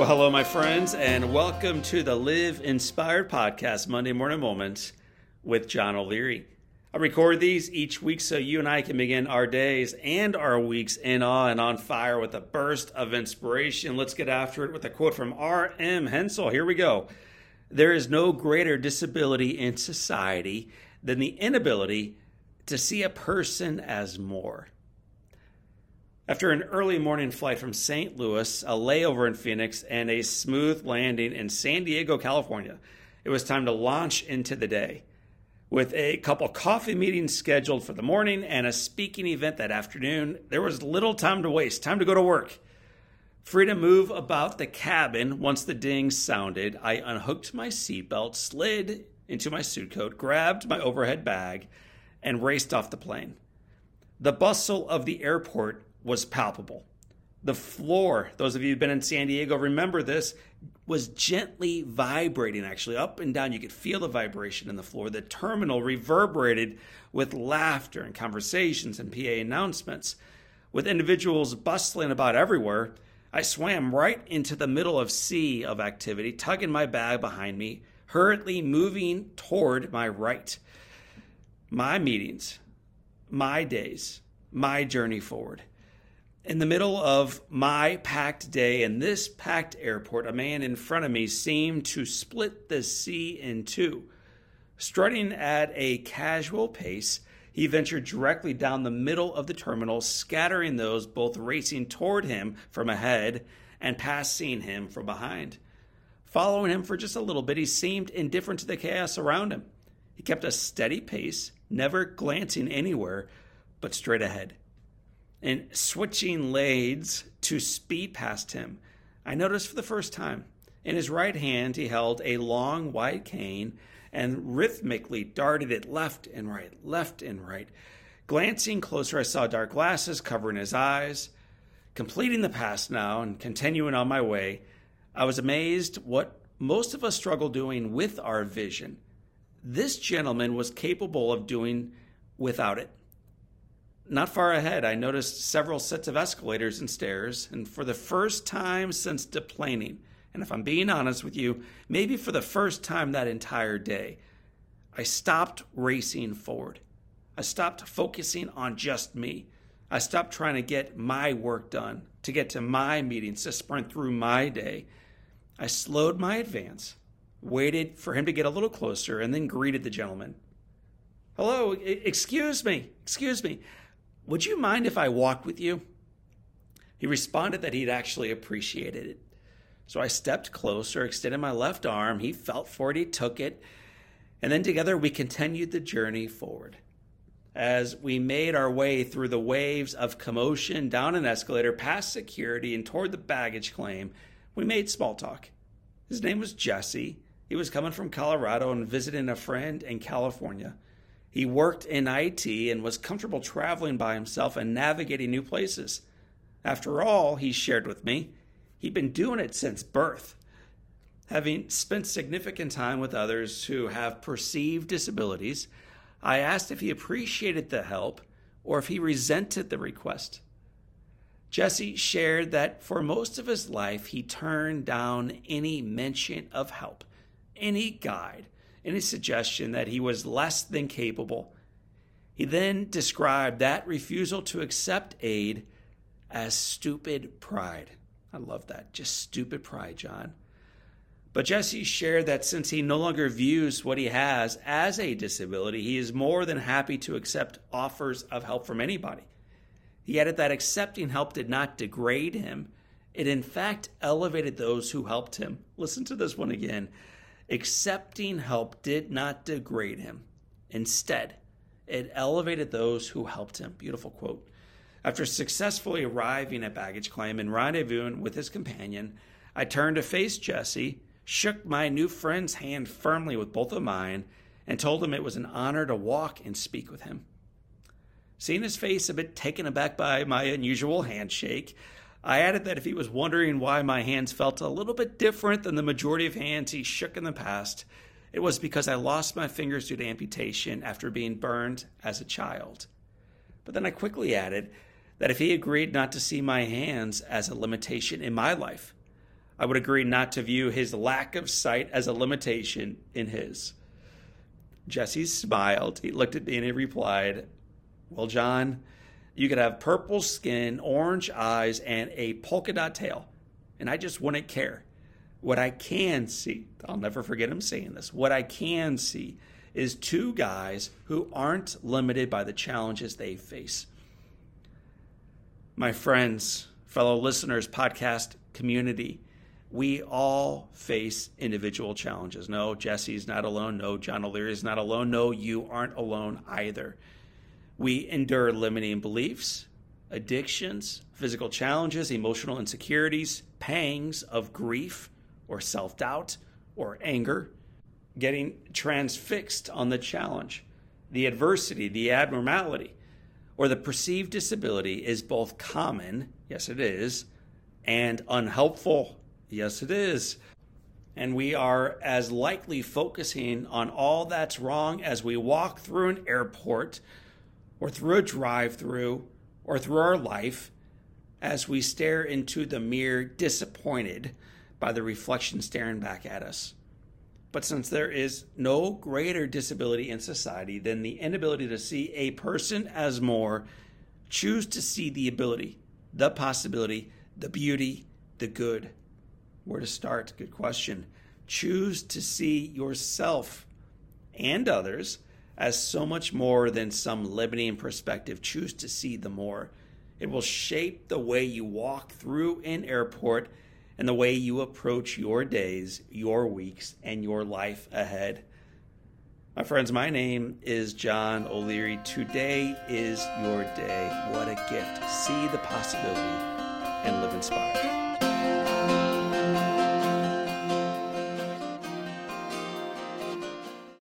Well, hello, my friends, and welcome to the Live Inspired Podcast Monday Morning Moments with John O'Leary. I record these each week so you and I can begin our days and our weeks in awe and on fire with a burst of inspiration. Let's get after it with a quote from R.M. Hensel. Here we go. There is no greater disability in society than the inability to see a person as more. After an early morning flight from St. Louis, a layover in Phoenix, and a smooth landing in San Diego, California, it was time to launch into the day. With a couple coffee meetings scheduled for the morning and a speaking event that afternoon, there was little time to waste, time to go to work. Free to move about the cabin once the ding sounded, I unhooked my seatbelt, slid into my suit coat, grabbed my overhead bag, and raced off the plane. The bustle of the airport was palpable. The floor, those of you who've been in San Diego remember this, was gently vibrating actually up and down. You could feel the vibration in the floor. The terminal reverberated with laughter and conversations and PA announcements. With individuals bustling about everywhere, I swam right into the middle of sea of activity, tugging my bag behind me, hurriedly moving toward my right. My meetings, my days, my journey forward. In the middle of my packed day in this packed airport, a man in front of me seemed to split the sea in two. Strutting at a casual pace, he ventured directly down the middle of the terminal, scattering those both racing toward him from ahead and passing him from behind. Following him for just a little bit, he seemed indifferent to the chaos around him. He kept a steady pace, never glancing anywhere but straight ahead and switching lanes to speed past him, I noticed for the first time in his right hand he held a long white cane and rhythmically darted it left and right, left and right. Glancing closer, I saw dark glasses covering his eyes. Completing the pass now and continuing on my way, I was amazed what most of us struggle doing with our vision. This gentleman was capable of doing without it. Not far ahead, I noticed several sets of escalators and stairs, and for the first time since deplaning, and if I'm being honest with you, maybe for the first time that entire day, I stopped racing forward. I stopped focusing on just me. I stopped trying to get my work done, to get to my meetings, to sprint through my day. I slowed my advance, waited for him to get a little closer, and then greeted the gentleman. Hello, excuse me, excuse me. Would you mind if I walked with you? He responded that he'd actually appreciated it. So I stepped closer, extended my left arm. He felt for it, he took it, and then together we continued the journey forward. As we made our way through the waves of commotion down an escalator, past security, and toward the baggage claim, we made small talk. His name was Jesse. He was coming from Colorado and visiting a friend in California. He worked in IT and was comfortable traveling by himself and navigating new places. After all, he shared with me, he'd been doing it since birth. Having spent significant time with others who have perceived disabilities, I asked if he appreciated the help or if he resented the request. Jesse shared that for most of his life, he turned down any mention of help, any guide, any suggestion that he was less than capable. He then described that refusal to accept aid as stupid pride. I love that. Just stupid pride, John. But Jesse shared that since he no longer views what he has as a disability, he is more than happy to accept offers of help from anybody. He added that accepting help did not degrade him, it in fact elevated those who helped him. Listen to this one again. Accepting help did not degrade him. Instead, it elevated those who helped him. Beautiful quote. After successfully arriving at baggage claim and rendezvousing with his companion, I turned to face Jesse, shook my new friend's hand firmly with both of mine, and told him it was an honor to walk and speak with him. Seeing his face a bit taken aback by my unusual handshake, I added that if he was wondering why my hands felt a little bit different than the majority of hands he shook in the past, it was because I lost my fingers due to amputation after being burned as a child. But then I quickly added that if he agreed not to see my hands as a limitation in my life, I would agree not to view his lack of sight as a limitation in his. Jesse smiled. He looked at me and he replied, Well, John, you could have purple skin, orange eyes, and a polka dot tail, and I just wouldn't care. What I can see, I'll never forget him saying this, what I can see is two guys who aren't limited by the challenges they face. My friends, fellow listeners, podcast community, we all face individual challenges. No, Jesse's not alone. No, John O'Leary is not alone. No, you aren't alone either. We endure limiting beliefs, addictions, physical challenges, emotional insecurities, pangs of grief or self doubt or anger, getting transfixed on the challenge, the adversity, the abnormality, or the perceived disability is both common, yes, it is, and unhelpful, yes, it is. And we are as likely focusing on all that's wrong as we walk through an airport or through a drive through or through our life as we stare into the mirror disappointed by the reflection staring back at us. But since there is no greater disability in society than the inability to see a person as more, choose to see the ability, the possibility, the beauty, the good. Where to start? Good question. Choose to see yourself and others as so much more than some limiting perspective. Choose to see the more. It will shape the way you walk through an airport and the way you approach your days, your weeks, and your life ahead. My friends, my name is John O'Leary. Today is your day. What a gift. See the possibility and live inspired.